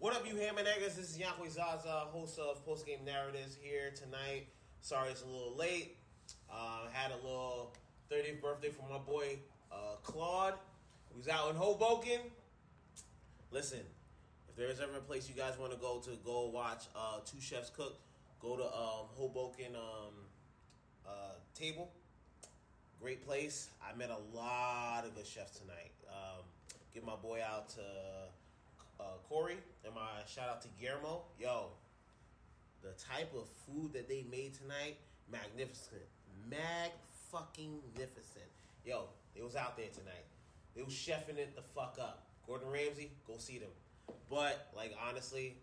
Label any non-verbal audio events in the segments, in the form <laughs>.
What up, you hammer niggas? This is Yanquoi Zaza, host of Post Game Narratives here tonight. Sorry it's a little late. Uh, had a little 30th birthday for my boy uh, Claude, who's out in Hoboken. Listen, if there's ever a place you guys want to go to go watch uh, two chefs cook, go to um, Hoboken um, uh, Table. Great place. I met a lot of good chefs tonight. Um, give my boy out to uh, Corey and my shout out to Guillermo. Yo, the type of food that they made tonight, magnificent, mag fucking magnificent. Yo, it was out there tonight. They was chefing it the fuck up. Gordon Ramsay, go see them. But like honestly,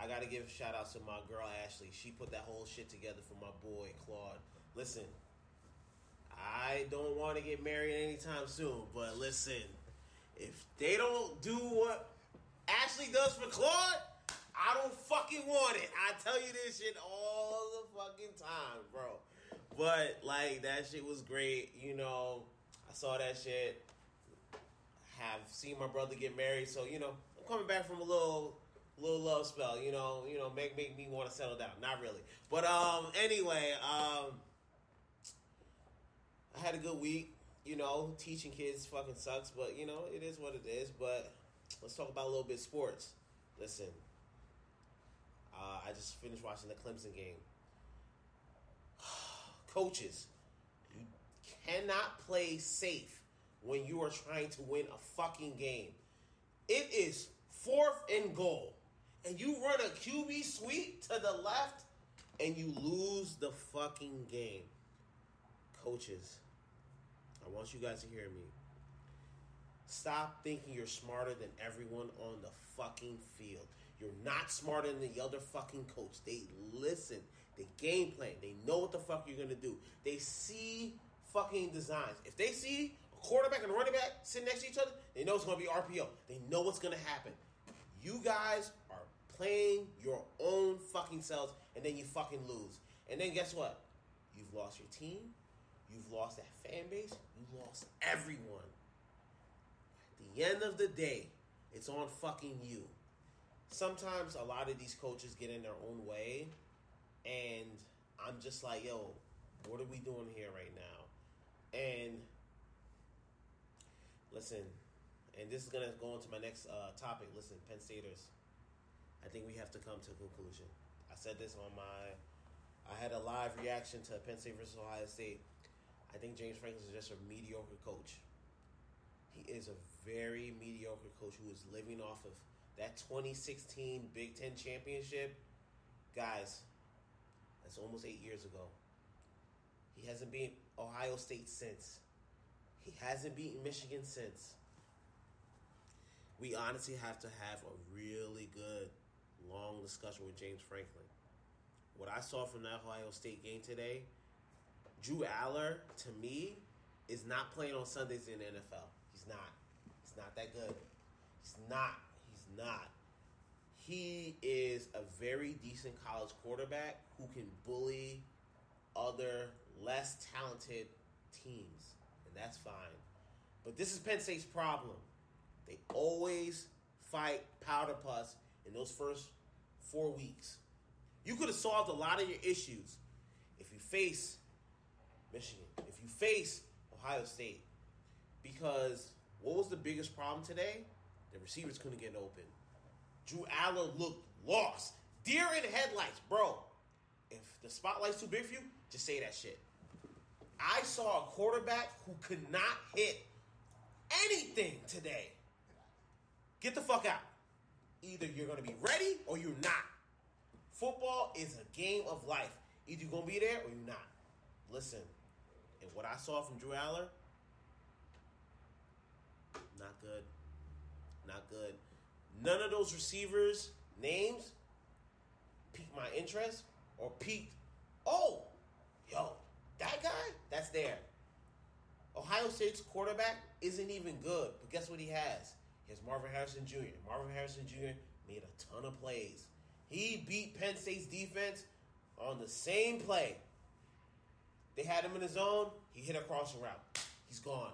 I gotta give shout outs to my girl Ashley. She put that whole shit together for my boy Claude. Listen, I don't want to get married anytime soon, but listen, if they don't do what Ashley does for Claude, I don't fucking want it. I tell you this shit all the fucking time, bro. But like that shit was great. You know, I saw that shit. Have seen my brother get married, so you know I'm coming back from a little little love spell. You know, you know, make make me want to settle down. Not really, but um, anyway, um, I had a good week. You know, teaching kids fucking sucks, but you know it is what it is. But let's talk about a little bit sports. Listen, uh, I just finished watching the Clemson game. <sighs> Coaches, you cannot play safe when you are trying to win a fucking game. It is fourth and goal, and you run a QB sweep to the left, and you lose the fucking game. Coaches, I want you guys to hear me. Stop thinking you're smarter than everyone on the fucking field. You're not smarter than the other fucking coach. They listen. They game plan. They know what the fuck you're gonna do. They see fucking designs. If they see a quarterback and a running back sitting next to each other, they know it's gonna be RPO. They know what's gonna happen. You guys are playing your own fucking selves, and then you fucking lose. And then guess what? You've lost your team. You've lost that fan base. You've lost everyone. At the end of the day, it's on fucking you. Sometimes a lot of these coaches get in their own way, and I'm just like, yo, what are we doing here right now? And listen, and this is gonna go into my next uh, topic. Listen, Penn Staters, I think we have to come to a conclusion. I said this on my, I had a live reaction to Penn State versus Ohio State. I think James Franklin is just a mediocre coach. He is a very mediocre coach who is living off of that 2016 Big Ten championship. Guys, that's almost eight years ago. He hasn't beaten Ohio State since. He hasn't beaten Michigan since. We honestly have to have a really good, long discussion with James Franklin. What I saw from that Ohio State game today, Drew Allar, to me, is not playing on Sundays in the NFL. He's not. He's not that good. He's not. He's not. He is a very decent college quarterback who can bully other less talented teams, and that's fine. But this is Penn State's problem. They always fight powder puffs in those first four weeks. You could have solved a lot of your issues if you face Michigan, if you face Ohio State. Because what was the biggest problem today? The receivers couldn't get open. Drew Allar looked lost. Deer in headlights, bro. If the spotlight's too big for you, just say that shit. I saw a quarterback who could not hit anything today. Get the fuck out. Either you're going to be ready or you're not. Football is a game of life. Either you're going to be there or you're not. Listen, and what I saw from Drew Allar, not good. Not good. None of those receivers' names piqued my interest or piqued, oh, yo, that guy, that's there. Ohio State's quarterback isn't even good, but guess what he has? He has Marvin Harrison Jr. Marvin Harrison Jr. made a ton of plays. He beat Penn State's defense on the same play. They had him in his zone. He hit across the route. He's gone.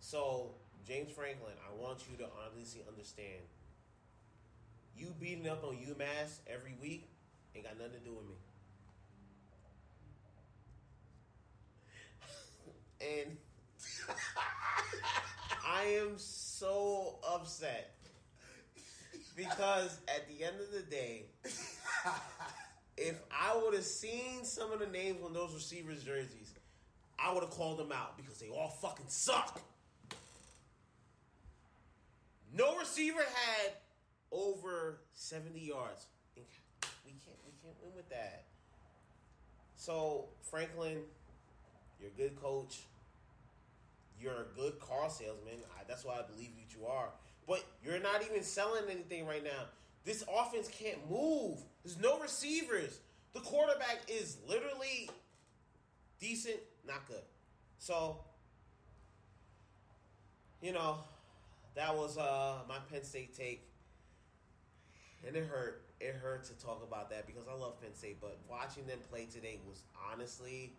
So James Franklin, I want you to honestly understand. You beating up on UMass every week ain't got nothing to do with me. <laughs> and <laughs> I am so upset because at the end of the day, <laughs> if I would have seen some of the names on those receivers' jerseys, I would have called them out because they all fucking suck. No receiver had over 70 yards. We can't we can't win with that. So, Franklin, you're a good coach. You're a good car salesman. I, that's why I believe that you are. But you're not even selling anything right now. This offense can't move. There's no receivers. The quarterback is literally decent, not good. So, you know, that was uh, my Penn State take. And it hurt. It hurt to talk about that because I love Penn State, but watching them play today was honestly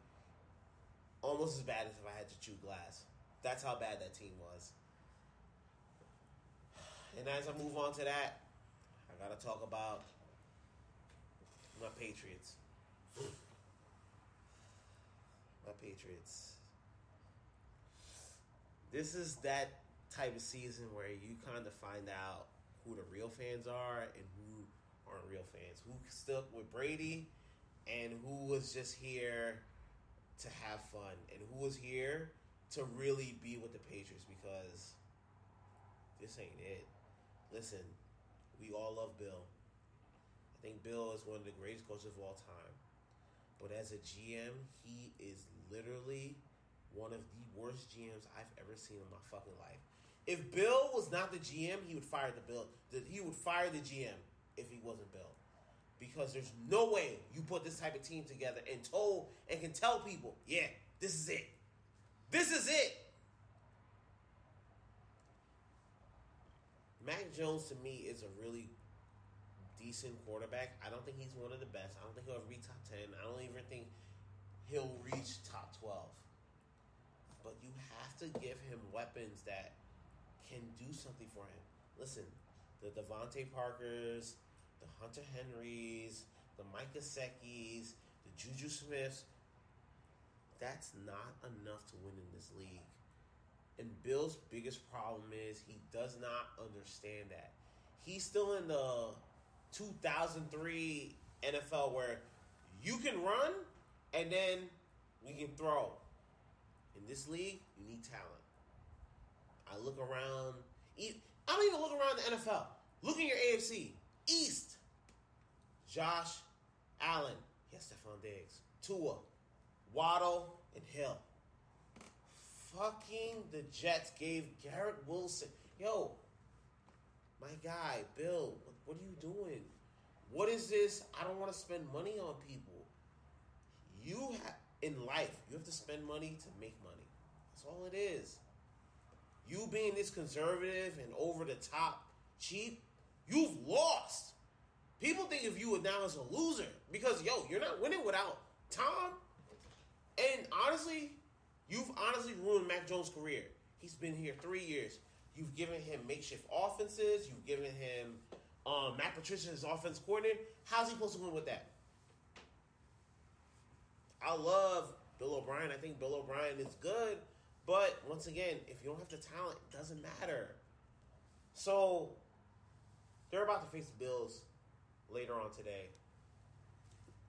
almost as bad as if I had to chew glass. That's how bad that team was. And as I move on to that, I gotta talk about my Patriots. My Patriots. This is that type of season where you kind of find out who the real fans are and who aren't real fans. Who stuck with Brady and who was just here to have fun and who was here to really be with the Patriots because this ain't it. Listen, we all love Bill. Think Bill is one of the greatest coaches of all time. But as a GM, he is literally one of the worst GMs I've ever seen in my fucking life. If Bill was not the GM, he would fire the Bill. He would fire the GM if he wasn't Bill, because there's no way you put this type of team together and told and can tell people, yeah, this is it. This is it. Mac Jones to me is a really decent quarterback. I don't think he's one of the best. I don't think he'll ever be top 10. I don't even think he'll reach top 12. But you have to give him weapons that can do something for him. Listen, the DeVante Parkers, the Hunter Henrys, the Mike Gesicki's, the Juju Smiths, that's not enough to win in this league. And Bill's biggest problem is he does not understand that. He's still in the 2003 NFL where you can run and then we can throw. In this league, you need talent. I look around. I don't even look around the NFL. Look in your AFC East. Josh Allen. Yes, Stefon Diggs. Tua. Waddle and Hill. Fucking the Jets gave Garrett Wilson. Yo, my guy, Bill, what, are you doing? What is this? I don't want to spend money on people. You have in life, you have to spend money to make money. That's all it is. You being this conservative and over the top cheap, you've lost. People think of you now as a loser because yo, you're not winning without Tom. And honestly, you've honestly ruined Mac Jones' career. He's been here three years. You've given him makeshift offenses. You've given him um, Matt Patricia as offense coordinator. How's he supposed to win with that? I love Bill O'Brien. I think Bill O'Brien is good, but once again, if you don't have the talent, it doesn't matter. So they're about to face the Bills later on today.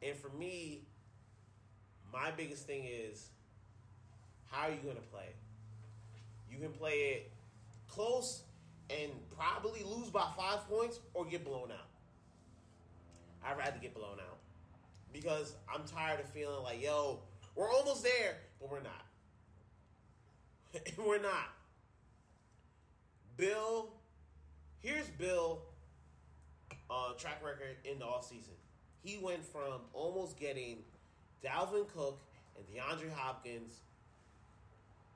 And for me, my biggest thing is how are you going to play? You can play it close and probably lose by five points or get blown out. I'd rather get blown out because I'm tired of feeling like, yo, we're almost there, but we're not. <laughs> we're not. Bill, here's Bill uh, track record in the offseason. He went from almost getting Dalvin Cook and DeAndre Hopkins,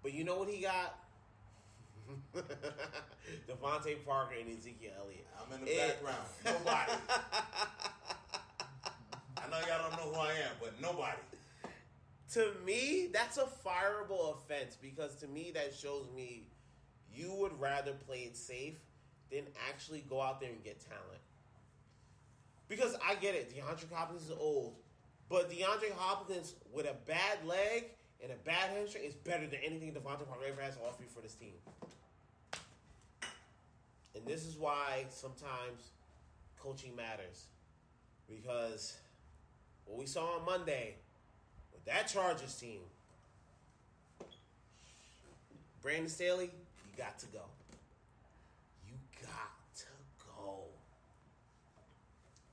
but you know what he got? <laughs> DeVante Parker and Ezekiel Elliott. I'm in the it, background. Nobody. I know y'all don't know who I am, but nobody. To me, that's a fireable offense because to me that shows me you would rather play it safe than actually go out there and get talent. Because I get it, DeAndre Hopkins is old, but DeAndre Hopkins with a bad leg and a bad hamstring is better than anything DeVante Parker ever has to offer you for this team. And this is why sometimes coaching matters. Because what we saw on Monday with that Chargers team, Brandon Staley, you got to go. You got to go.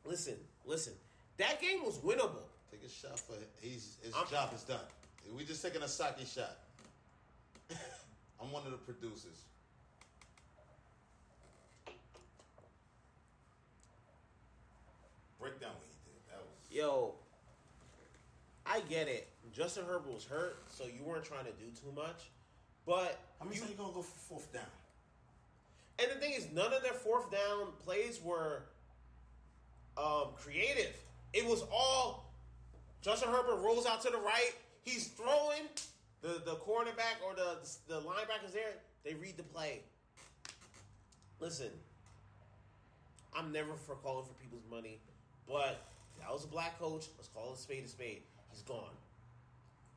Listen, listen. That game was winnable. Take a shot for he's his I'm- job is done. We just taking a sake shot. <laughs> I'm one of the producers. Break down what he did. That was Yo, I get it. Justin Herbert was hurt, so you weren't trying to do too much. But How many you, times you gonna go for fourth down? and the thing is, none of their fourth down plays were um, creative. It was all Justin Herbert rolls out to the right. He's throwing the the cornerback or the the linebackers there. They read the play. Listen, I'm never for calling for people's money, but that was a black coach. Let's call it a spade a spade. He's gone.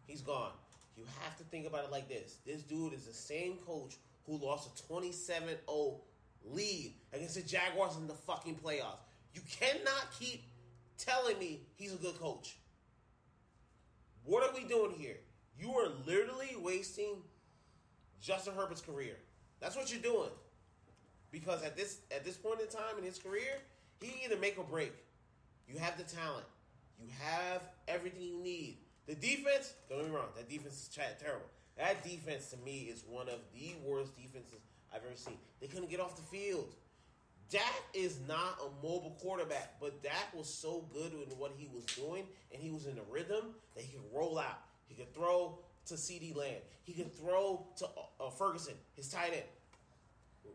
He's gone. You have to think about it like this. This dude is the same coach who lost a 27-0 lead against the Jaguars in the fucking playoffs. You cannot keep telling me he's a good coach. What are we doing here? You are literally wasting Justin Herbert's career. That's what you're doing. Because at this at this point in time in his career, he either make or break. You have the talent. You have everything you need. The defense, don't get me wrong, that defense is terrible. That defense to me is one of the worst defenses I've ever seen. They couldn't get off the field. Dak is not a mobile quarterback, but Dak was so good in what he was doing, and he was in the rhythm that he could roll out. He could throw to CeeDee Lamb. He could throw to uh, Ferguson, his tight end.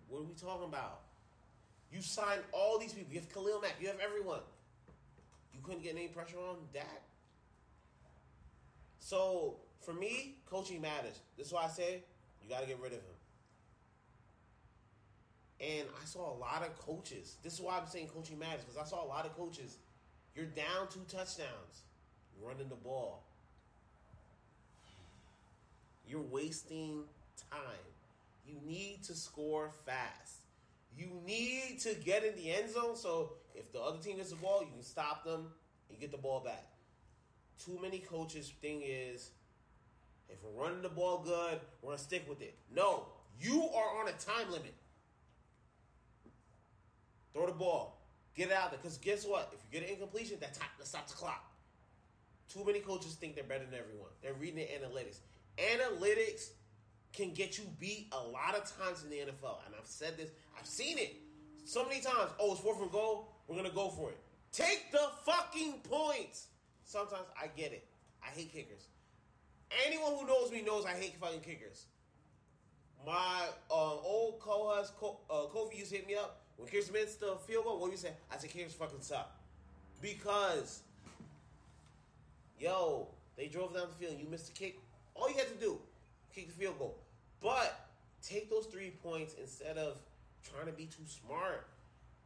What are we talking about? You signed all these people. You have Khalil Mack. You have everyone. Couldn't get any pressure on Dak. So for me, coaching matters. This is why I say you got to get rid of him. And I saw a lot of coaches. This is why I'm saying coaching matters because I saw a lot of coaches. You're down two touchdowns, running the ball. You're wasting time. You need to score fast. You need to get in the end zone so if the other team gets the ball, you can stop them and get the ball back. Too many coaches' thing is if we're running the ball good, we're gonna stick with it. No, you are on a time limit. Throw the ball, get it out there. Because guess what? If you get an incompletion, that time that stops the clock. Too many coaches think they're better than everyone. They're reading the analytics. Analytics can get you beat a lot of times in the NFL. And I've said this, I've seen it so many times. Oh, it's fourth and goal. We're gonna go for it. Take the fucking points. Sometimes I get it. I hate kickers. Anyone who knows me knows I hate fucking kickers. My uh, old co-host Co- uh, Kofi used to hit me up when kickers missed the field goal. What you say? I said kickers fucking suck because yo, they drove down the field. You missed the kick. All you had to do, kick the field goal. But take those three points instead of trying to be too smart.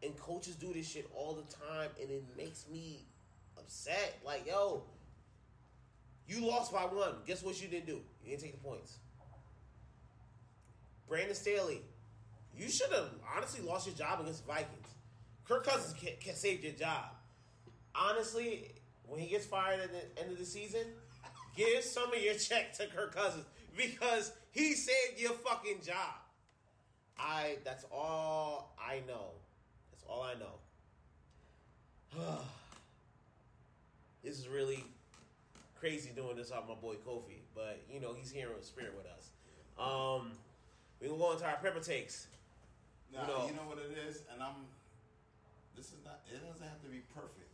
And coaches do this shit all the time, and it makes me upset. Like, yo, you lost by one. Guess what you didn't do? You didn't take the points. Brandon Staley, you should have honestly lost your job against the Vikings. Kirk Cousins can, can save your job. Honestly, when he gets fired at the end of the season, give some of your check to Kirk Cousins because he saved your fucking job. I that's all I know. All I know. <sighs> this is really crazy doing this off my boy Kofi, but you know he's here in spirit with us. Um, we gonna go into our pepper takes. Now, No. you know what it is, and I'm. This is not. It doesn't have to be perfect.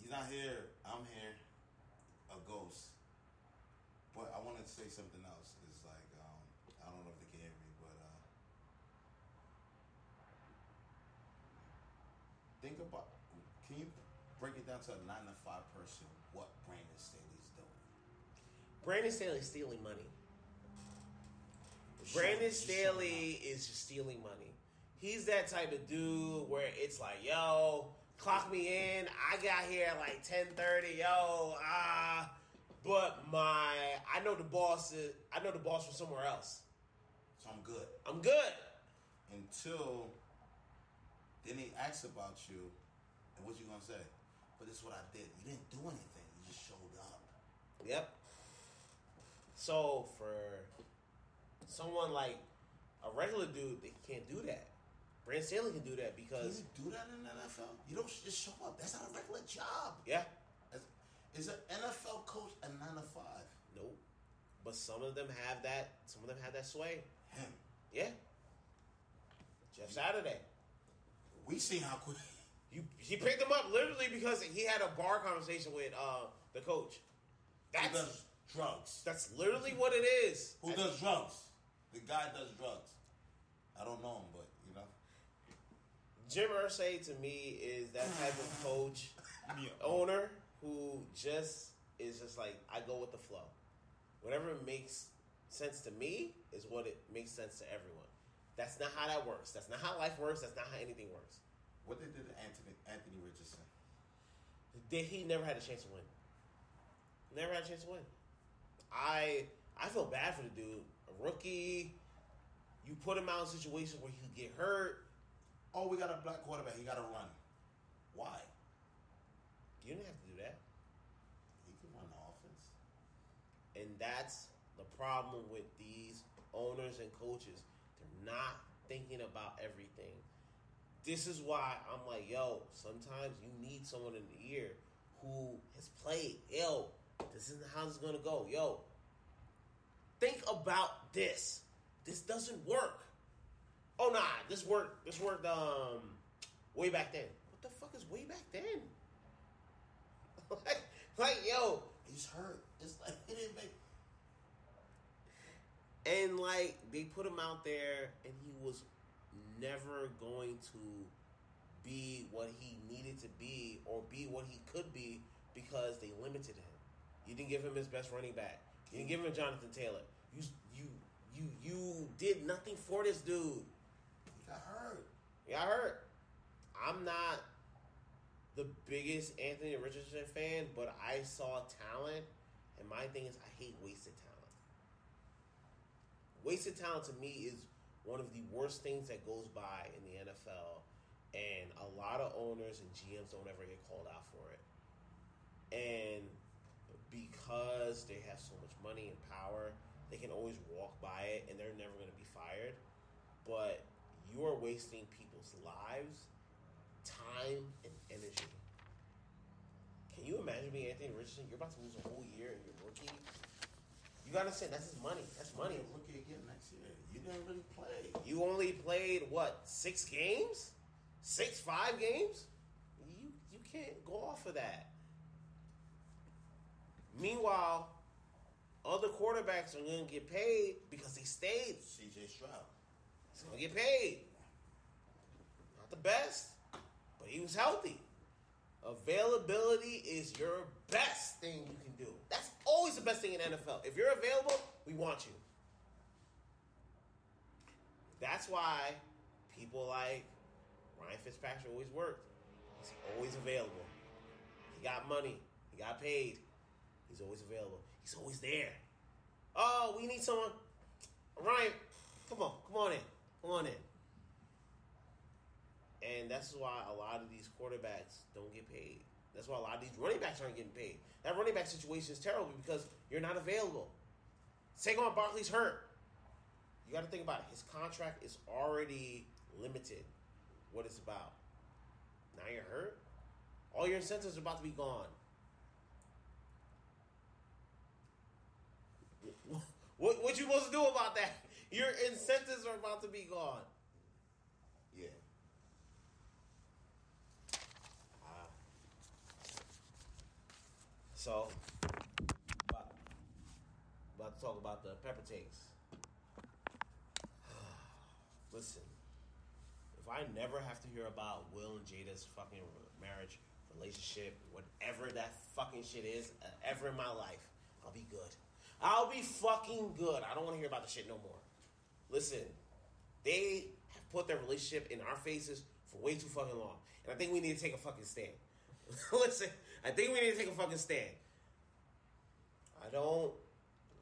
He's not here. I'm here. A ghost. But I wanted to say something else. It's like um, I don't know if they can hear me, but uh, think about. Can you break it down to a nine to five person? What Brandon Staley's doing? Brandon Staley's stealing money. Brandon Staley is just stealing money. He's that type of dude where it's like, yo, clock me in. I got here at like ten thirty. Yo, ah, but my I know the boss is I know the boss from somewhere else. So I'm good. I'm good. Until then he asks about you, and what you gonna say? But this is what I did. You didn't do anything. You just showed up. Yep. So for someone like a regular dude, they can't do that. Brandon Staley can do that Can because you do that in the NFL? You don't just show up. That's not a regular job. yeah, Is an NFL coach a nine to five? nope. But some of them have that. Some of them have that sway. Him. Yeah. Jeff Saturday. We seen how quick. <laughs> You he picked him up literally because he had a bar conversation with uh, the coach. Who That's does drugs? that's literally what it is. Who does drugs? The guy does drugs. I don't know him, but you know. Jim Irsay to me is that type of coach <laughs> owner who just is just like I go with the flow. Whatever makes sense to me is what it makes sense to everyone. That's not how that works. That's not how life works. That's not how anything works. What they did to Anthony Anthony Richardson? Did he never had a chance to win? Never had a chance to win. I I feel bad for the dude. A rookie. You put him out in situations where he could get hurt. Oh, we got a black quarterback. He got to run. Why? You didn't have to do that. He can run the offense. And that's the problem with these owners and coaches. Not thinking about everything. This is why I'm like, yo, sometimes you need someone in the ear who has played. Yo, this isn't how this is gonna go. Yo, think about this. This doesn't work. Oh nah, this worked. This worked um way back then. What the fuck is way back then? <laughs> like, like yo, He's hurt. It's like he didn't make. And like they put him out there, and he was never going to be what he needed to be or be what he could be because they limited him. You didn't give him his best running back. You didn't give him Jonathan Taylor. You you you you did nothing for this dude. He got hurt. Yeah, I heard. I'm not the biggest Anthony Richardson fan, but I saw talent, and my thing is I hate wasted talent. Wasted talent to me is one of the worst things that goes by in the NFL, and a lot of owners and GMs don't ever get called out for it. And because they have so much money and power, they can always walk by it, and they're never going to be fired. But you are wasting people's lives, time, and energy. Can you imagine being Anthony Richardson? You're about to lose a whole year and you're rookie. You gotta say that's his money. That's money. He's a rookie again next year. You didn't really play. You only played what six games, six five games. You you can't go off of that. Meanwhile, other quarterbacks are going to get paid because they stayed. C.J. Stroud. He's going to get paid. Not the best, but he was healthy. Availability is your best thing you can do. That's always the best thing in NFL. If you're available, we want you. That's why people like Ryan Fitzpatrick always worked. He's always available. He got money. He got paid. He's always available. He's always there. Oh, we need someone. Ryan, come on, come on in, come on in. And that's why a lot of these quarterbacks don't get paid. That's why a lot of these running backs aren't getting paid. That running back situation is terrible because you're not available. Saquon Barkley's hurt. You got to think about it. His contract is already limited. What it's about. Now you're hurt. All your incentives are about to be gone. <laughs> What what you supposed to do about that? Your incentives are about to be gone. Yeah. Ah. So, about, to talk about the pepper takes. <sighs> Listen, if I never have to hear about Will and Jada's fucking marriage, relationship, whatever that fucking shit is, uh, ever in my life, I'll be good. I'll be fucking good. I don't want to hear about the shit no more. listen, they have put their relationship in our faces for way too fucking long, and I think we need to take a fucking stand. <laughs> listen, I think we need to take a fucking stand. I don't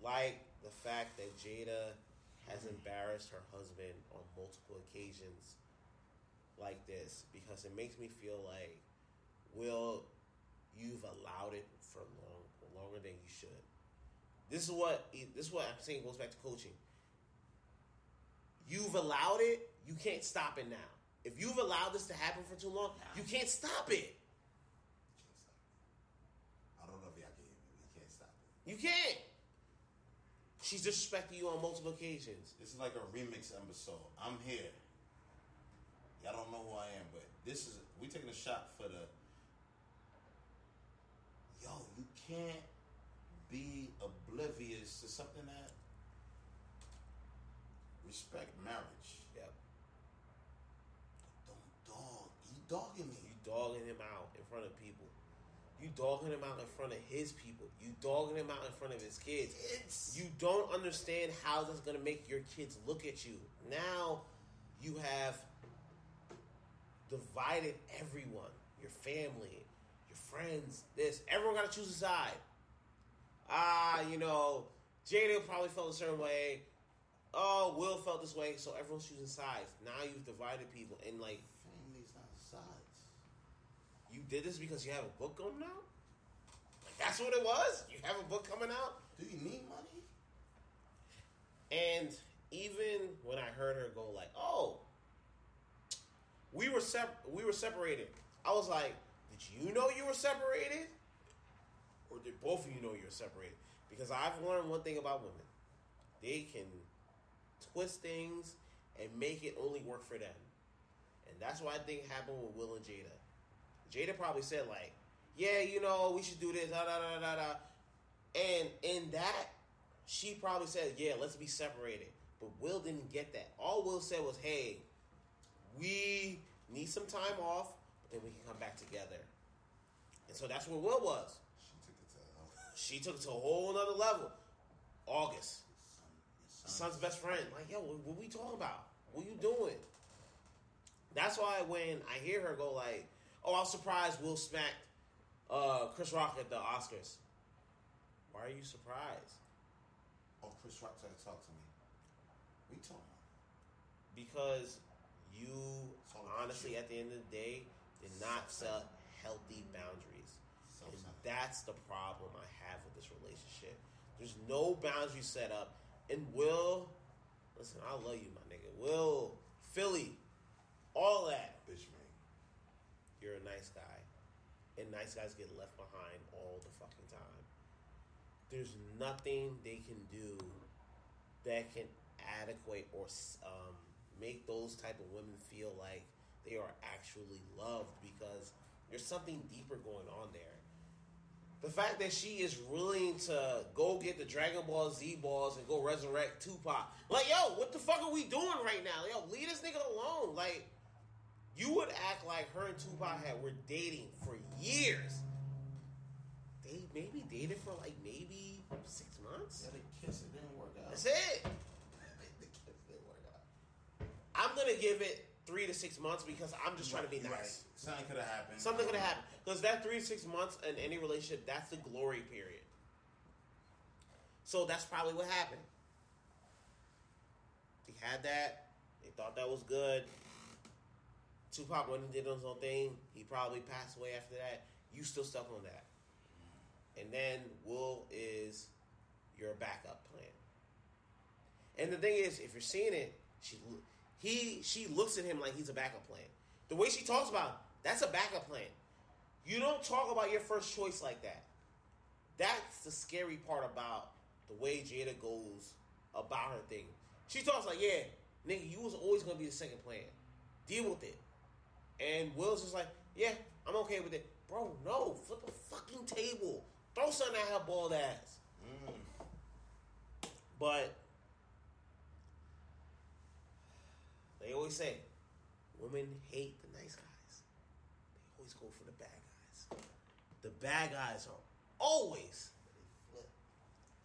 like the fact that Jada has embarrassed her husband on multiple occasions like this because it makes me feel like, Will, you've allowed it for long longer than you should. This is what this is what I'm saying goes back to coaching. You've allowed it, you can't stop it now. If you've allowed this to happen for too long, you can't stop it. I don't know if y'all can hear me. You can't stop it. You can't. She's disrespecting you on multiple occasions. This is like a remix episode. I'm here. Y'all don't know who I am, but this is we taking a shot for the. Yo, you can't be oblivious to something that respect marriage. Yep. Don't dog. You dogging me. You dogging him out in front of people. You dogging him out in front of his people. You dogging him out in front of his kids. It's You don't understand how that's gonna make your kids look at you. Now you have divided everyone, your family, your friends, this. Everyone gotta choose a side. Ah, you know, Jada probably felt a certain way. Oh, Will felt this way, so everyone's choosing sides. Now you've divided people, and like family's not sides. you did this because you have a book coming out. Like, that's what it was. You have a book coming out. Do you need money? And even when I heard her go like, "Oh, we were sep- we were separated," I was like, "Did you know you were separated, or did both of you know you were separated?" Because I've learned one thing about women: they can twist things and make it only work for them, and that's what I think happened with Will and Jada. Jada probably said like, "Yeah, you know, we should do this." Da da da da da. And in that, she probably said, "Yeah, let's be separated." But Will didn't get that. All Will said was, "Hey, we need some time off, but then we can come back together." And so that's where Will was. She took it to uh, She took it to a whole nother level. August, son. Your son's best friend. Like, yo, what, what we talking about? What you doing? That's why when I hear her go like, "Oh, I was surprised Will smacked uh, Chris Rock at the Oscars." Why are you surprised? Oh, Chris Rock tried to talk to me. We talking. because you honestly you. at the end of the day did not set healthy boundaries So and that's the problem i have with this relationship there's no boundary set up and will listen i love you my nigga will philly all that Bitch. You're a nice guy and nice guys get left behind all the fucking time there's nothing they can do that can adequate or um, make those type of women feel like they are actually loved because there's something deeper going on there the fact that she is willing to go get the Dragon Ball Z balls and go resurrect Tupac. Like, yo, what the fuck are we doing right now? Yo, leave this nigga alone. Like, you would act like her and Tupac had were dating for years. They maybe dated for like maybe six months. Yeah, the kiss it didn't work out. That's it. <laughs> the kiss didn't work out. I'm gonna give it three to six months because I'm just trying to be nice. right. Something could have happened. Something could have happened because that three to six months in any relationship, that's the glory period. So that's probably what happened. They had that. They thought that was good. Tupac went and did his own thing. He probably passed away after that. You still stuck on that. And then Will is your backup plan. And the thing is, if you're seeing it, she he she looks at him like he's a backup plan. The way she talks about, that's a backup plan. You don't talk about your first choice like that. That's the scary part about the way Jada goes about her thing. She talks like, yeah, nigga, you was always gonna be the second plan. Deal with it. And Will's just like, yeah, I'm okay with it. Bro, no, flip a fucking table. Throw something at her bald ass. Mm. But they always say women hate the nice guys. They always go for the bad guys. The bad guys are always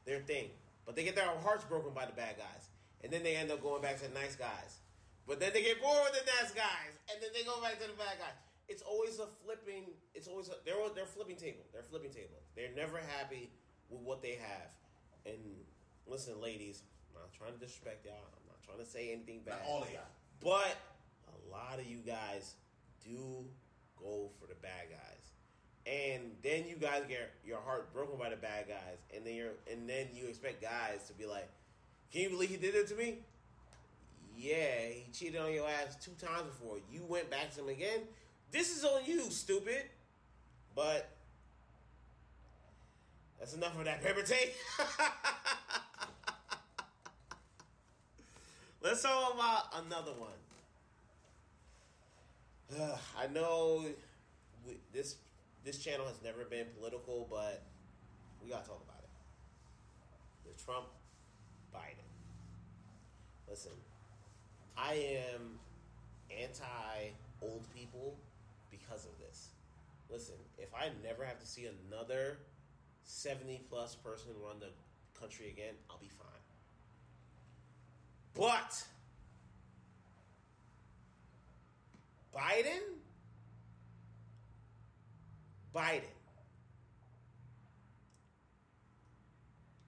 their thing. But they get their hearts broken by the bad guys. and then they end up going back to the nice guys. But then they get bored with the nice guys, and then they go back to the bad guys. It's always a flipping. It's always a, they're they're flipping table. They're flipping table. They're never happy with what they have. And listen, ladies, I'm not trying to disrespect y'all. I'm not trying to say anything bad. Not all of y'all. But a lot of you guys do go for the bad guys. And then you guys get your heart broken by the bad guys, and then you're and then you expect guys to be like, "Can you believe he did it to me?" Yeah, he cheated on your ass two times before. You went back to him again. This is on you, stupid. But that's enough of that pepper take. <laughs> Let's talk about another one. <sighs> I know we, this this channel has never been political, but we gotta talk about it. The Trump Biden. Listen, I am anti old people because of this. Listen, if I never have to see another 70 plus person run the country again, I'll be fine. But Biden, Biden,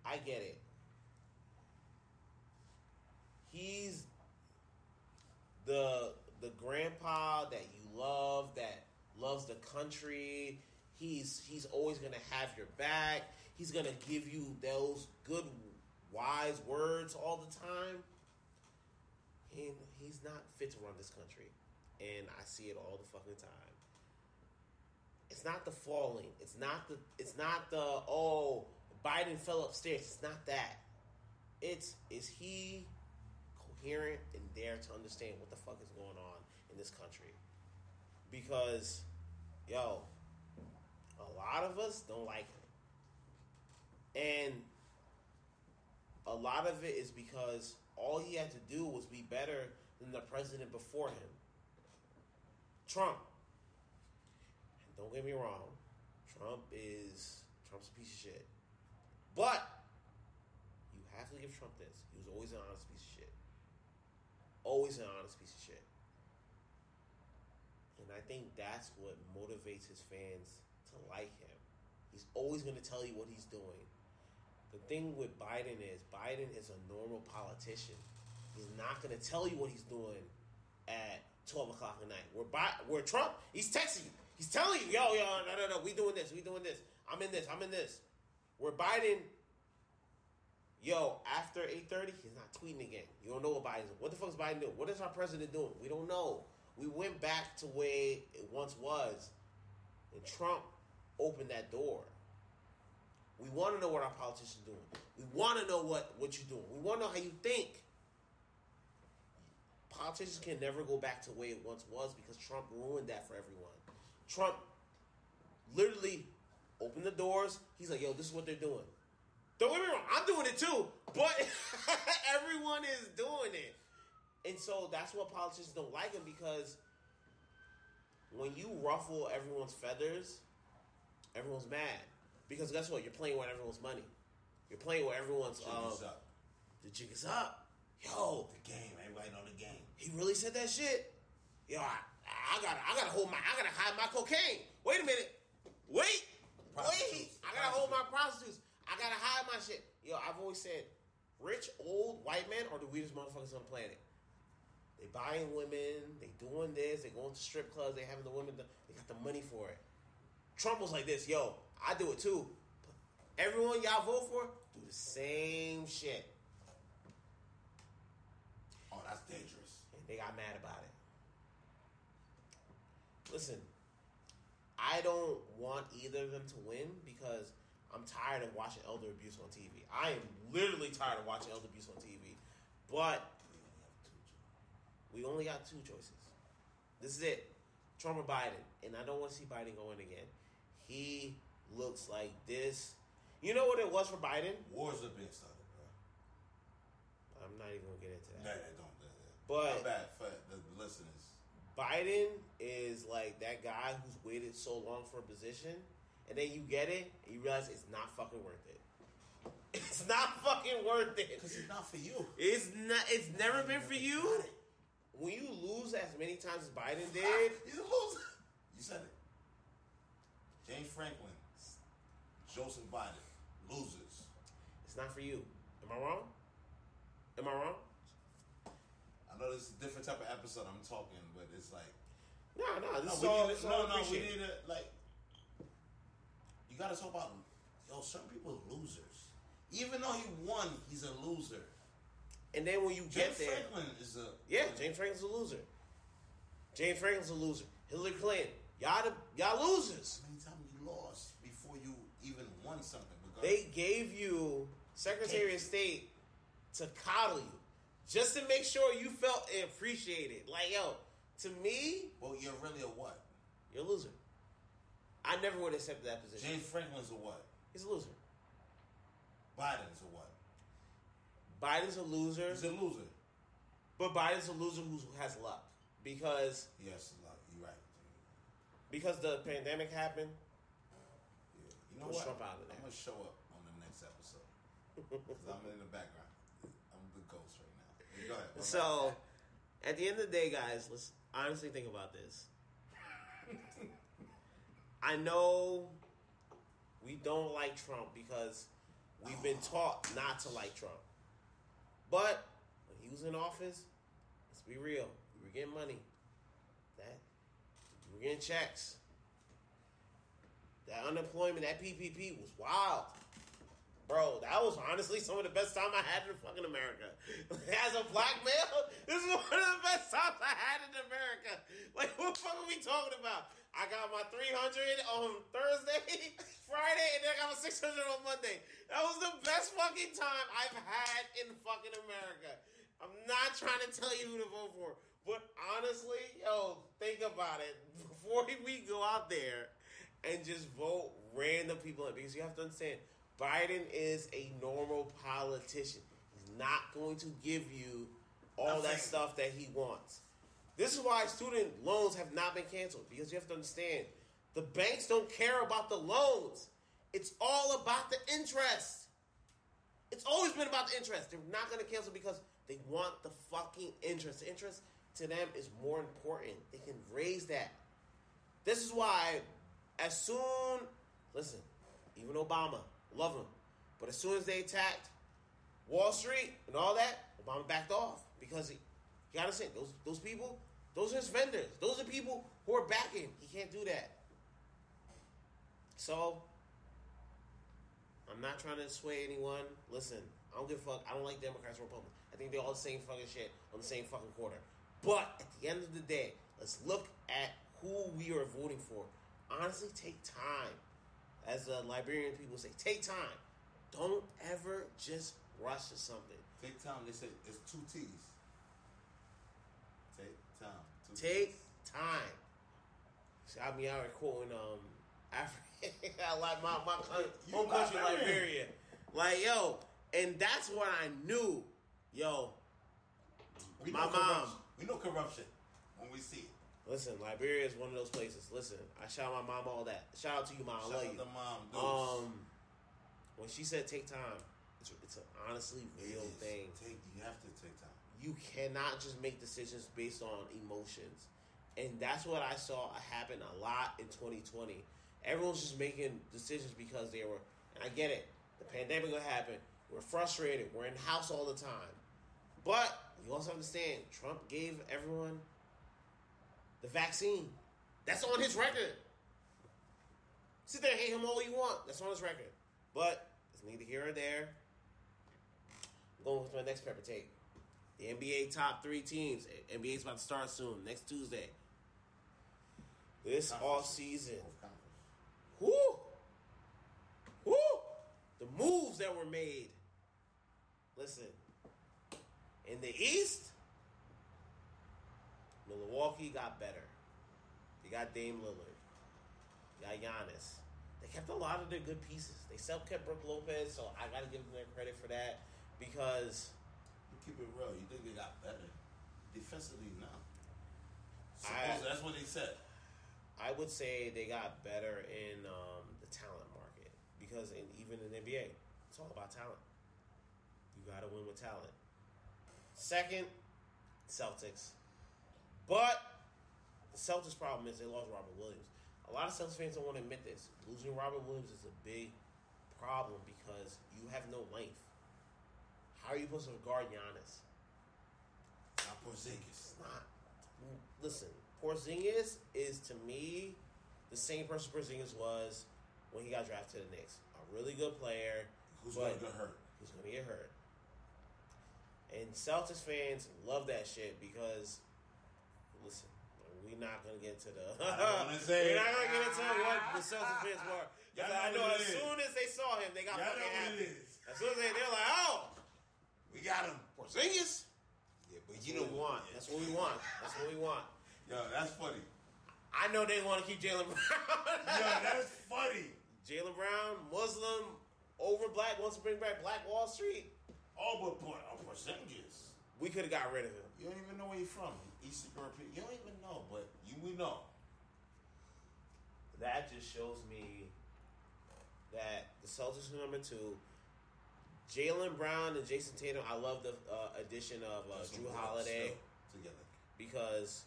I get it. He's the the grandpa that you love, that loves the country. He's he's always gonna have your back. He's gonna give you those good, wise words all the time. And he's not fit to run this country, and I see it all the fucking time. It's not the falling. It's not the. It's not the. Oh, Biden fell upstairs. It's not that. It's is he coherent and dare to understand what the fuck is going on in this country? Because, yo, a lot of us don't like him, and a lot of it is because all he had to do was be better than the president before him, Trump. And don't get me wrong, Trump is Trump's a piece of shit, but you have to give Trump this. He was always an honest piece of shit. Always an honest piece of shit. And I think that's what motivates his fans to like him. He's always going to tell you what he's doing. The thing with Biden is Biden is a normal politician. He's not going to tell you what he's doing at 12 o'clock at night. Where, Bi- where Trump, he's texting you. He's telling you, yo, yo, no, no, no, we doing this, we doing this. I'm in this, I'm in this. Where Biden, yo, after 8.30, he's not tweeting again. You don't know what Biden's. What the fuck is Biden doing? What is our president doing? We don't know. We went back to where it once was. And Trump opened that door. We want to know what our politicians doing. We want to know what, what you're doing. We want to know how you think. Politicians can never go back to way it once was because Trump ruined that for everyone. Trump literally opened the doors. He's like, yo, this is what they're doing. Don't get me wrong, I'm doing it too, but <laughs> everyone is doing it. And so that's what politicians don't like him because when you ruffle everyone's feathers, everyone's mad. Because guess what? You're playing with everyone's money. You're playing with everyone's. Jig Um, is up. the jig is up. Yo, The game. Everybody know the game. he really said that shit. Yo, I, I gotta, I gotta hold my, I gotta hide my cocaine. Wait a minute. Wait, wait. Prostitutes. I gotta hold my prostitutes. I gotta hide my shit. Yo, I've always said, rich old white men are the weirdest motherfuckers on the planet. They buying women. They doing this. They going to strip clubs. They having the women. They got the money for it. Trump was like this. Yo, I do it too. Everyone y'all vote for do the same shit. Oh, that's dangerous. and they got mad about it. Listen, I don't want either of them to win because I'm tired of watching elder abuse on TV. I am literally tired of watching elder abuse on TV. But we only got two choices. This is it. Trump or Biden. And I don't want to see Biden going again. He looks like this. You know what it was for Biden? Wars are being started, bro. I'm not even gonna get into that. yeah, don't. Yeah, yeah. But- My bad for the listeners. Biden is like that guy who's waited so long for a position, and then you get it, and you realize it's not fucking worth it. <laughs> It's not fucking worth it. Because it's not for you. It's not. It's never been for you. When you lose as many times as Biden <laughs> did, a loser. You said it. James Franklin, Joseph Biden, losers. it's not for you. Am I wrong? Am I wrong? I know this is a different type of episode I'm talking, but it's like No, no. This no, is all. need This to, all no, no, we need to like. You gotta talk about yo. Some people are losers. Even though he won, he's a loser. And then when you get James there, Franklin is a yeah, James Franklin's a loser. James Franklin's a loser. Hillary Clinton, y'all, the, y'all losers. How many times you lost before you even won something? They gave you Secretary of State to coddle you, just to make sure you felt appreciated. Like, yo, to me, well, you're really a what? you're a loser. I never would have accepted that position. James Franklin's a what? He's a loser. Biden's a what? Biden's a loser, He's a loser. but Biden's a loser who has luck because Yes, like, you're right. because the pandemic happened. Yeah. You know what? Trump out of there. I'm gonna show up on the next episode <laughs> because I'm in the background. I'm the ghost right now. Go ahead. So, at the end of the day, guys, let's honestly think about this. I know we don't like Trump because we've been taught not to like Trump. But when he was in office, let's be real, we were getting money. That we were getting checks. That unemployment, that PPP was wild. Bro, that was honestly some of the best time I had in fucking America. <laughs> As a black male, this is one of the best times I had in America. Like, what the fuck are we talking about? I got my 300 on Thursday, <laughs> Friday, and then I got my 600 on Monday. That was the best fucking time I've had in fucking America. I'm not trying to tell you who to vote for, but honestly, yo, think about it. <laughs> Before we go out there and just vote random people in, because you have to understand, Biden is a normal politician. He's not going to give you all that stuff that he wants. This is why student loans have not been canceled because you have to understand the banks don't care about the loans. It's all about the interest. It's always been about the interest. They're not going to cancel because they want the fucking interest. Interest to them is more important. They can raise that. This is why, as soon, listen, even Obama, love him, but as soon as they attacked Wall Street and all that, Obama backed off because he, you gotta say those those people, those are his vendors. Those are people who are backing. He can't do that. So, I'm not trying to sway anyone. Listen, I don't give a fuck. I don't like Democrats or Republicans. I think they're all the same fucking shit on the same fucking quarter. But at the end of the day, let's look at who we are voting for. Honestly, take time. As the Liberian people say, take time. Don't ever just rush to something. Take time. They say it's two T's. Take time. Two Take T's. time. See, I mean, I quoting um <laughs> Africa, I like my my coun- You home country, Liberia. Like yo, and that's what I knew. Yo, We My mom. We know corruption when we see it. listen, Liberia is one of those places. Listen, I shout my mom all that. Shout out to you, mom. I Shout love out you. mom. Deuce. Um, when she said take time, it's it's an honestly real thing. Take. You have to take time. you cannot just make decisions based on emotions. And that's what I saw happen a lot in 2020. Everyone's just making decisions because they were, and I get it. The pandemic will happen. We're frustrated. We're in the house all the time. But you also understand, Trump gave everyone the vaccine. That's on his record. Sit there and hate him all you want. That's on his record. But it's neither here or there. Going to my next pepper take. The NBA top three teams. NBA's about to start soon, next Tuesday. This off season. Whoo! Whoo! The moves that were made. Listen, in the East, Milwaukee got better. They got Dame Lillard. They got Giannis. They kept a lot of their good pieces. They self kept Brook Lopez, so I got to give them their credit for that because You keep it real. You think they got better defensively now? I- that's what they said. I would say they got better in um, the talent market because in, even in the NBA, it's all about talent. You got to win with talent. Second, Celtics. But the Celtics' problem is they lost Robert Williams. A lot of Celtics fans don't want to admit this. Losing Robert Williams is a big problem because you have no length. How are you supposed to guard Giannis? Not Porzingis. Not. Listen, Porzingis is to me the same person Porzingis was when he got drafted to the Knicks. A really good player. Who's going to get hurt? Who's going to get hurt? And Celtics fans love that shit because, listen, we're not going to get into the. <laughs> I don't wanna say we're not going to get into what the <laughs> Celtics fans were. Because I know as is. soon as they saw him, they got Y'all fucking happy. As soon as they, they're like, oh, We got him. Porzingis. Yeah, but That's you know want. That's what we want. That's what we want. Yo, that's funny. I know they want to keep Jaylen Brown. Yo, that's funny. Jaylen Brown, Muslim, over black, wants to bring back Black Wall Street. Oh, but Por- oh, Porzingis. We could have got rid of him. You don't even know where you're from. Eastern European. You don't even know, but you we know. That just shows me that the Celtics are number two. Jaylen Brown and Jayson Tatum. I love the uh, addition of uh, Jrue Holiday together. because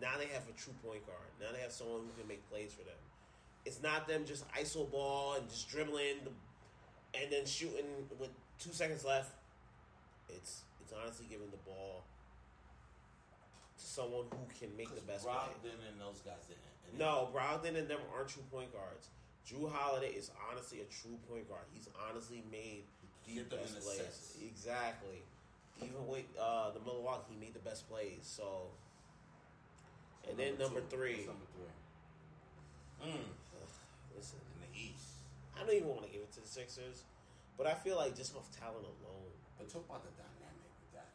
now they have a true point guard. Now they have someone who can make plays for them. It's not them just iso ball and just dribbling the, and then shooting with two seconds left. It's it's honestly giving the ball to someone who can make the best play. Brogdon and those guys didn't. And No, Brogdon and them aren't true point guards. Jrue Holiday is honestly a true point guard. He's honestly made the Get best plays. assists. Exactly. Even with uh, the Milwaukee, he made the best plays. So, So and then number two. three. What's number three. Mm. listen, In the East. I don't even want to give it to the Sixers, but I feel like just off talent alone, But talk about the dynamic with that.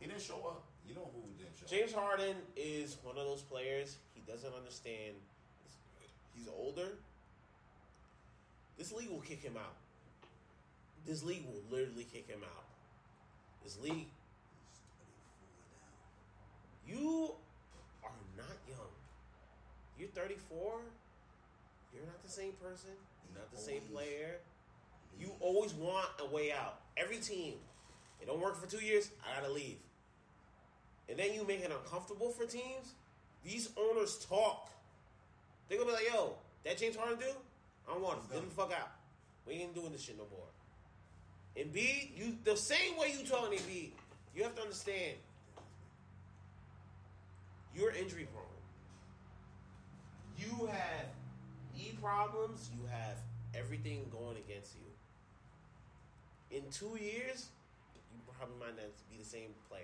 He didn't show up. You know who didn't show up? James Harden is one of those players. He doesn't understand. He's older. This league will kick him out. This league will literally kick him out. This league, He's 34 now. you are not young. You're 34. You're not the same person. You're not the same player. You always want a way out. Every team. It don't work for two years. I gotta leave. And then you make it uncomfortable for teams. These owners talk. They're gonna be like, "Yo, that James Harden do? I don't want him. Get him the fuck out. We ain't doing this shit no more." Embiid, you the same way you talking Embiid, you have to understand. You're injury prone. You have knee problems. You have everything going against you. In two years, you probably might not be the same player.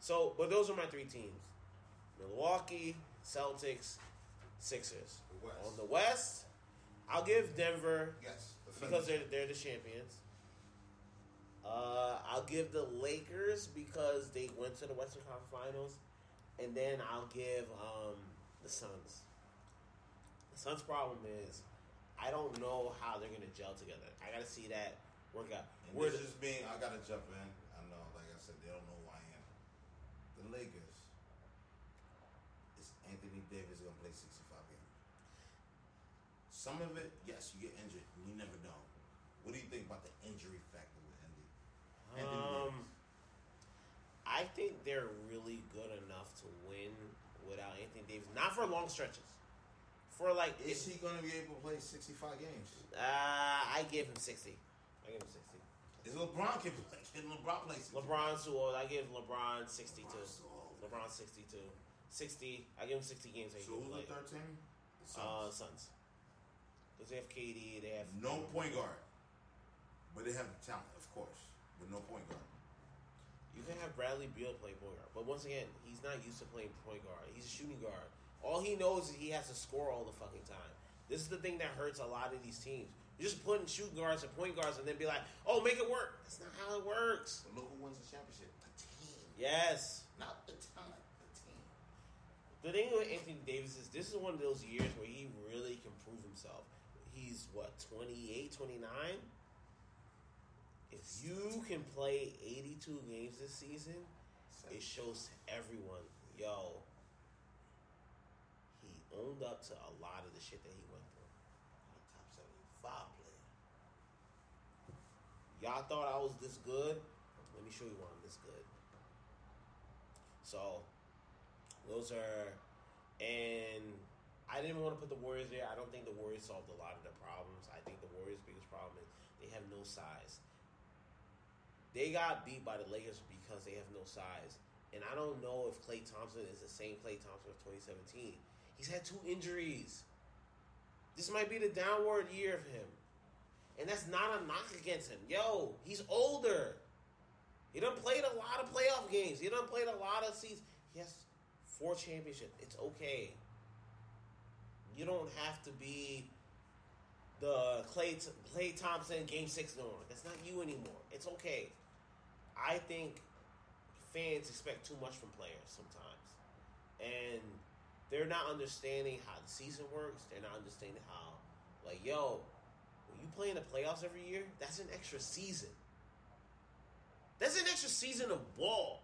So, but those are my three teams: Milwaukee, Celtics, Sixers. The On the West, I'll give Denver Yes. because they're they're the champions. Uh, I'll give the Lakers because they went to the Western Conference Finals, and then I'll give um, the Suns. The Suns' problem is I don't know how they're gonna gel together. I gotta see that work out. And We're is being, I gotta jump in. I know, like I said, they don't know who I am. The Lakers. Is Anthony Davis gonna play 65 games? Some of it, yes, you get injured. You never know. What do you think about the injury factor with Andy? Anthony Um, I think they're really good enough to win without Anthony Davis. Not for long stretches. For like, Is he gonna be able to play 65 games? uh, I give him sixty. I give him sixty. Is LeBron can play? Can LeBron play 65? LeBron's too old. I give LeBron sixty-two. LeBron's too old. LeBron sixty-two. Sixty. I give him sixty games. So who's play. the 13? The Uh, Suns. Suns. Because they have KD. They have no point guard. But they have talent, of course. But no point guard. You can have Bradley Beal play point guard, but once again, he's not used to playing point guard. He's a shooting guard. All he knows is he has to score all the fucking time. This is the thing that hurts a lot of these teams. You're just putting shooting guards and point guards, and then be like, "Oh, make it work." That's not how it works. But look who wins the championship. The team. Yes. Not the talent. The team. The thing with Anthony Davis is this is one of those years where he really can prove himself. He's what 28, 29. If you can play 82 games this season, it shows to everyone, yo, he owned up to a lot of the shit that he went through. Top 75 player. y'all thought I was this good. Let me show you why I'm this good. So, those are, and I didn't want to put the Warriors there. I don't think the Warriors solved a lot of their problems. I think the Warriors' biggest problem is they have no size. They got beat by the Lakers because they have no size. And I don't know if Klay Thompson is the same Klay Thompson of 2017. He's had two injuries. This might be the downward year of him. And that's not a knock against him. Yo, he's older. He done played a lot of playoff games. He done played a lot of seasons. He has four championships. It's okay. You don't have to be the Klay, Klay Thompson Game 6 no more. That's not you anymore. It's okay. I think fans expect too much from players sometimes. And they're not understanding how the season works. They're not understanding how, like, yo, when you play in the playoffs every year, that's an extra season. That's an extra season of ball.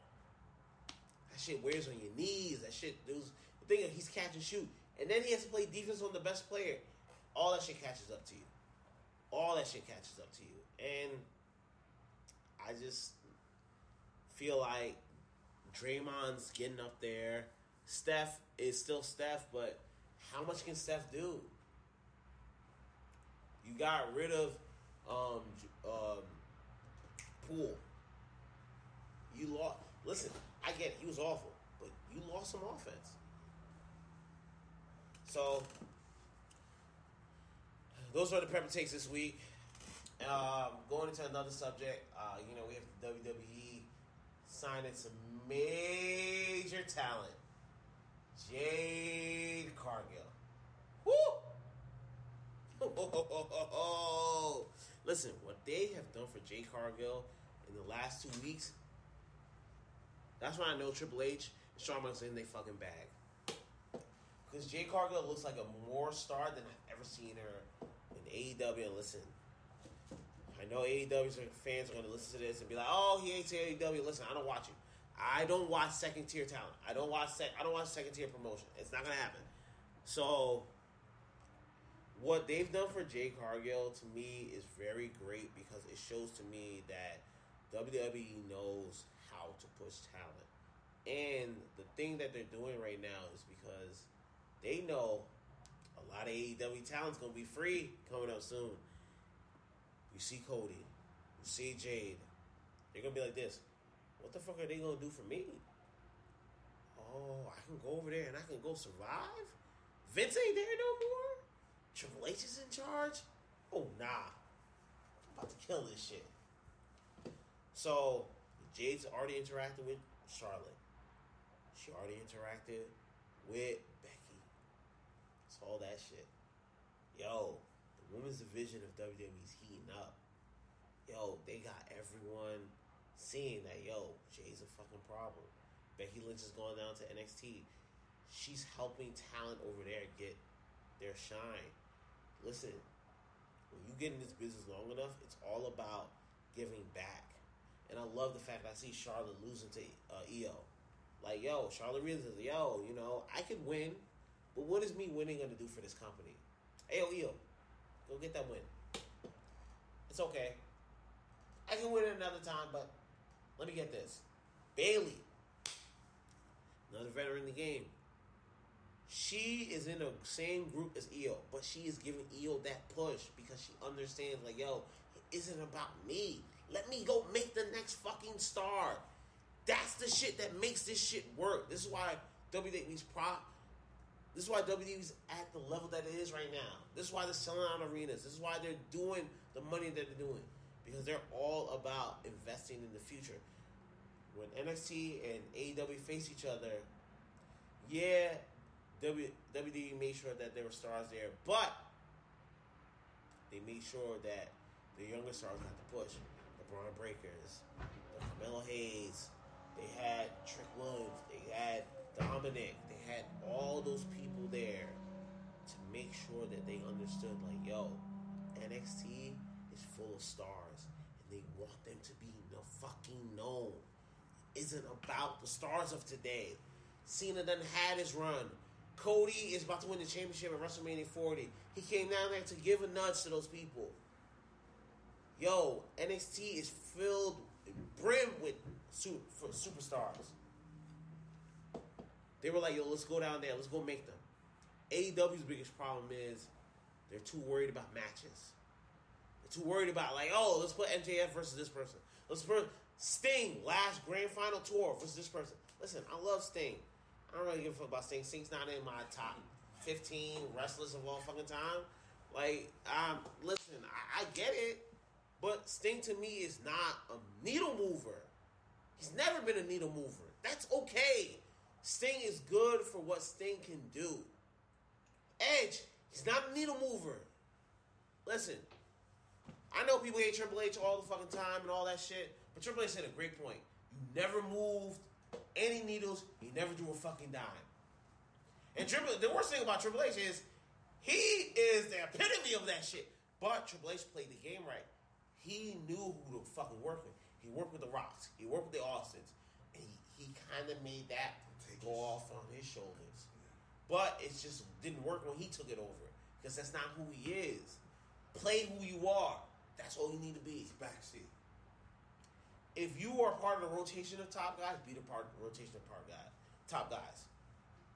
That shit wears on your knees. That shit, those the thing of he's catch and shoot, and then he has to play defense on the best player. All that shit catches up to you. All that shit catches up to you, and I just feel like Draymond's getting up there. Steph is still Steph, but how much can Steph do? You got rid of um, um, Poole. You lost. Listen, I get it. He was awful, but you lost some offense. So those are the pepper takes this week. Um, going into another subject, uh, you know, we have the WWE signing some major talent. Jade Cargill. Woo! <laughs> Listen, what they have done for Jade Cargill in the last two weeks, that's why I know Triple H and Shawn Michaels in they fucking bag. Because Jade Cargill looks like a more star than I've ever seen her in AEW. Listen, I know AEW fans are going to listen to this and be like, "Oh, he hates AEW." Listen, I don't watch it. I don't watch second tier talent. I don't watch sec- I don't watch second tier promotion. It's not going to happen. So, what they've done for Jade Cargill to me is very great because it shows to me that WWE knows how to push talent. And the thing that they're doing right now is because they know a lot of AEW talent's gonna be free coming up soon. You see Cody, you see Jade, they're gonna be like this. What the fuck are they gonna do for me? Oh, I can go over there and I can go survive? Vince ain't there no more? Triple H is in charge? Oh nah. I'm about to kill this shit. So Jade's already interacted with Charlotte. She already interacted with Becky. It's all that shit. Yo, the women's division of heating up. Yo, they got everyone seeing that, yo, Jay's a fucking problem. Becky Lynch is going down to NXT. She's helping talent over there get their shine. Listen, when you get in this business long enough, it's all about giving back. And I love the fact that I see Charlotte losing to uh, Io. Like, yo, Charlotte realizes, yo, you know, I could win, but what is me winning going to do for this company? Hey, yo, Io, go get that win. It's okay. I can win it another time, but let me get this. Bayley, another veteran in the game. She is in the same group as Io, but she is giving Io that push because she understands, like, yo, it isn't about me. Let me go make the next fucking star. That's the shit that makes this shit work. This is why WWE's prop. This is why WWE's at the level that it is right now. This is why they're selling out arenas. This is why they're doing the money that they're doing because they're all about investing in the future. When NXT and AEW face each other, yeah, WWE made sure that there were stars there, but they made sure that the younger stars got the push. The Bron Breakkers, the Carmelo Hayes, they had Trick Williams, they had Dominic, they had all those people there to make sure that they understood, like, yo, NXT is full of stars, want them to be the fucking known. Isn't about the stars of today. Cena done had his run. Cody is about to win the championship at WrestleMania 40. He came down there to give a nudge to those people. yo, NXT is filled brim with su- for superstars. They were like, yo, let's go down there, let's go make them. AEW's biggest problem is they're too worried about matches. Too worried about like, oh, let's put MJF versus this person. Let's put Sting last grand final tour versus this person. Listen, I love Sting. I don't really give a fuck about Sting. Sting's not in my top fifteen wrestlers of all fucking time. Like, um, listen, I, I get it, but Sting to me is not a needle mover. He's never been a needle mover. That's okay. Sting is good for what Sting can do. Edge, he's not a needle mover. Listen, I know people hate Triple H all the fucking time and all that shit, but Triple H said a great point. You never moved any needles, you never drew a fucking dime. And Triple, the worst thing about Triple H is he is the epitome of that shit. But Triple H played the game right. He knew who to fucking work with. He worked with the Rocks. He worked with the Austins. And he, he kind of made that go off on his shoulders. But it just didn't work when he took it over. Because that's not who he is. Play who you are. That's all you need to be. Backseat. If you are part of the rotation of top guys, be the part of the rotation of part guy, top guys.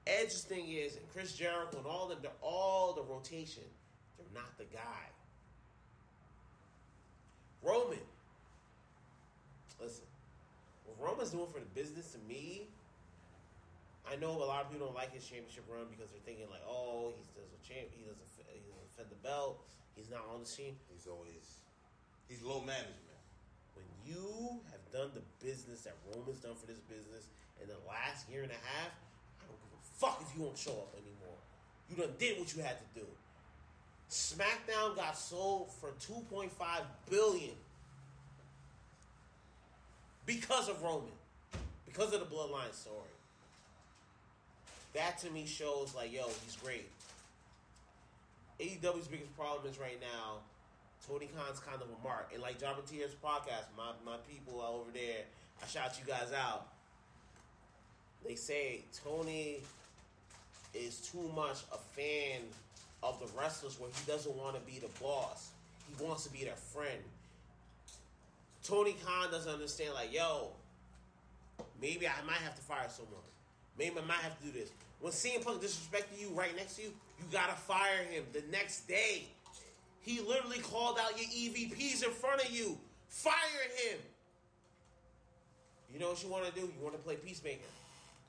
Edge's thing is, and Chris Jericho and all them, they're all the rotation. They're not the guy. Roman. Listen, what Roman's doing for the business to me, I know a lot of people don't like his championship run because they're thinking like, oh, he's does a champ, he doesn't, he doesn't defend the belt, he's not on the scene. He's always he's low management. When you have done the business that Roman's done for this business in the last year and a half, I don't give a fuck if you won't show up anymore. You done did what you had to do. SmackDown got sold for 2.5 billion because of Roman, because of the bloodline story. That to me shows like, yo, he's great. AEW's biggest problem is right now, Tony Khan's kind of a mark. And like John Matier's podcast, my, my people over there, I shout you guys out. They say Tony is too much a fan of the wrestlers where he doesn't want to be the boss. He wants to be their friend. Tony Khan doesn't understand, like, yo, maybe I might have to fire someone. Maybe I might have to do this. When CM Punk disrespected you right next to you, you gotta fire him the next day. He literally called out your EVPs in front of you. Fire him. You know what you want to do? You want to play peacemaker.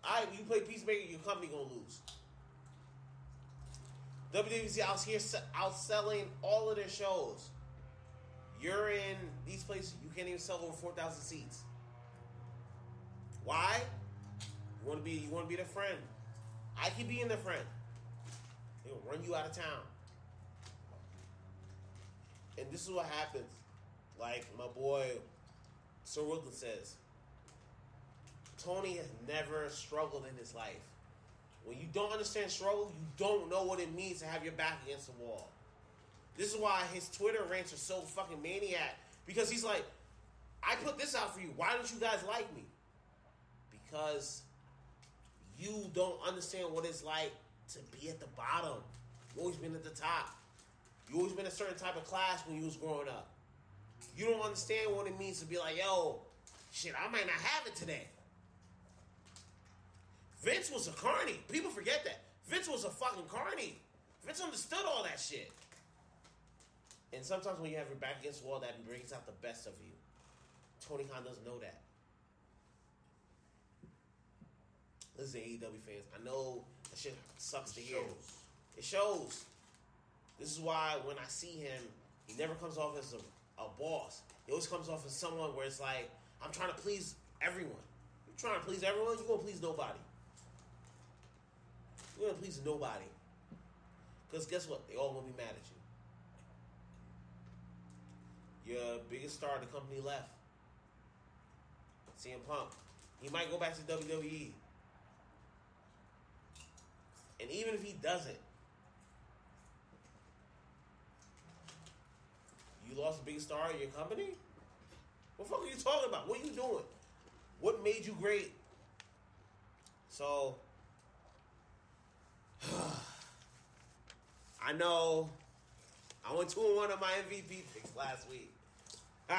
Right, you play peacemaker, your company gonna lose. WWE's out here se- outselling all of their shows. You're in these places, you can't even sell over four thousand seats. Why? You want to be, you want to be the friend. I keep being the friend. They'll run you out of town. This is what happens. Like my boy Sir Wilton says, Tony has never struggled in his life. When you don't understand struggle, you don't know what it means to have your back against the wall. This is why his Twitter rants are so fucking maniac. Because he's like, I put this out for you. Why don't you guys like me? Because you don't understand what it's like to be at the bottom. You've always been at the top. You always been a certain type of class when you was growing up. You don't understand what it means to be like, yo, shit, I might not have it today. Vince was a carny. People forget that. Vince was a fucking carny. Vince understood all that shit. And sometimes when you have your back against the wall, that brings out the best of you. Tony Khan doesn't know that. Listen, AEW fans, I know that shit sucks to hear. Shows. It shows. This is why when I see him, he never comes off as a, a boss. He always comes off as someone where it's like, I'm trying to please everyone. You're trying to please everyone, you're gonna please nobody. You're gonna please nobody. Because guess what? They all gonna be mad at you. Your biggest star of the company left. CM Punk. He might go back to WWE. And even if he doesn't, you lost a big star in your company? What the fuck are you talking about? What are you doing? What made you great? So, <sighs> I know I went two and one on my MVP picks last week. <laughs>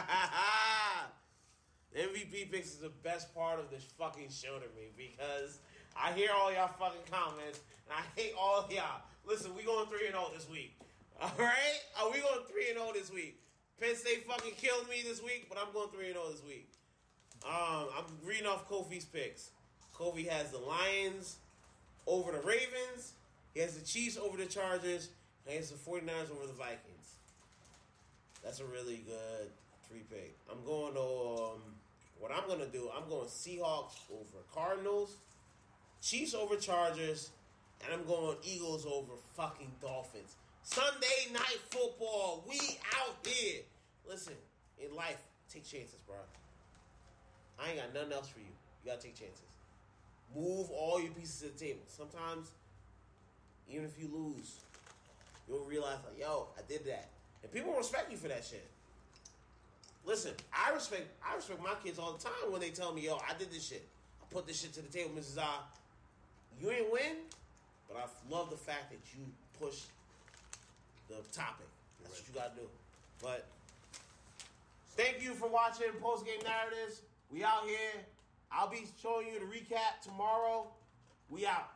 MVP picks is the best part of this fucking show to me because I hear all y'all fucking comments and I hate all y'all. Listen, we going three and zero this week. All right, are we going three and zero this week? Penn State fucking killed me this week, but I'm going three and zero this week. Um, I'm reading off Kofi's picks. Kofi has the Lions over the Ravens. He has the Chiefs over the Chargers. And he has the 49ers over the Vikings. That's a really good three pick. I'm going to um, what I'm going to do. I'm going Seahawks over Cardinals, Chiefs over Chargers, and I'm going Eagles over fucking Dolphins. Sunday night football. We out here. Listen, in life, take chances, bro. I ain't got nothing else for you. You gotta take chances. Move all your pieces to the table. Sometimes, even if you lose, you'll realize like, yo, I did that. And people respect you for that shit. Listen, I respect I respect my kids all the time when they tell me, yo, I did this shit. I put this shit to the table, Mrs. I. You ain't win, but I love the fact that you pushed the topic. That's what you gotta do. But thank you for watching Post Game Narratives. We out here. I'll be showing you the recap tomorrow. We out.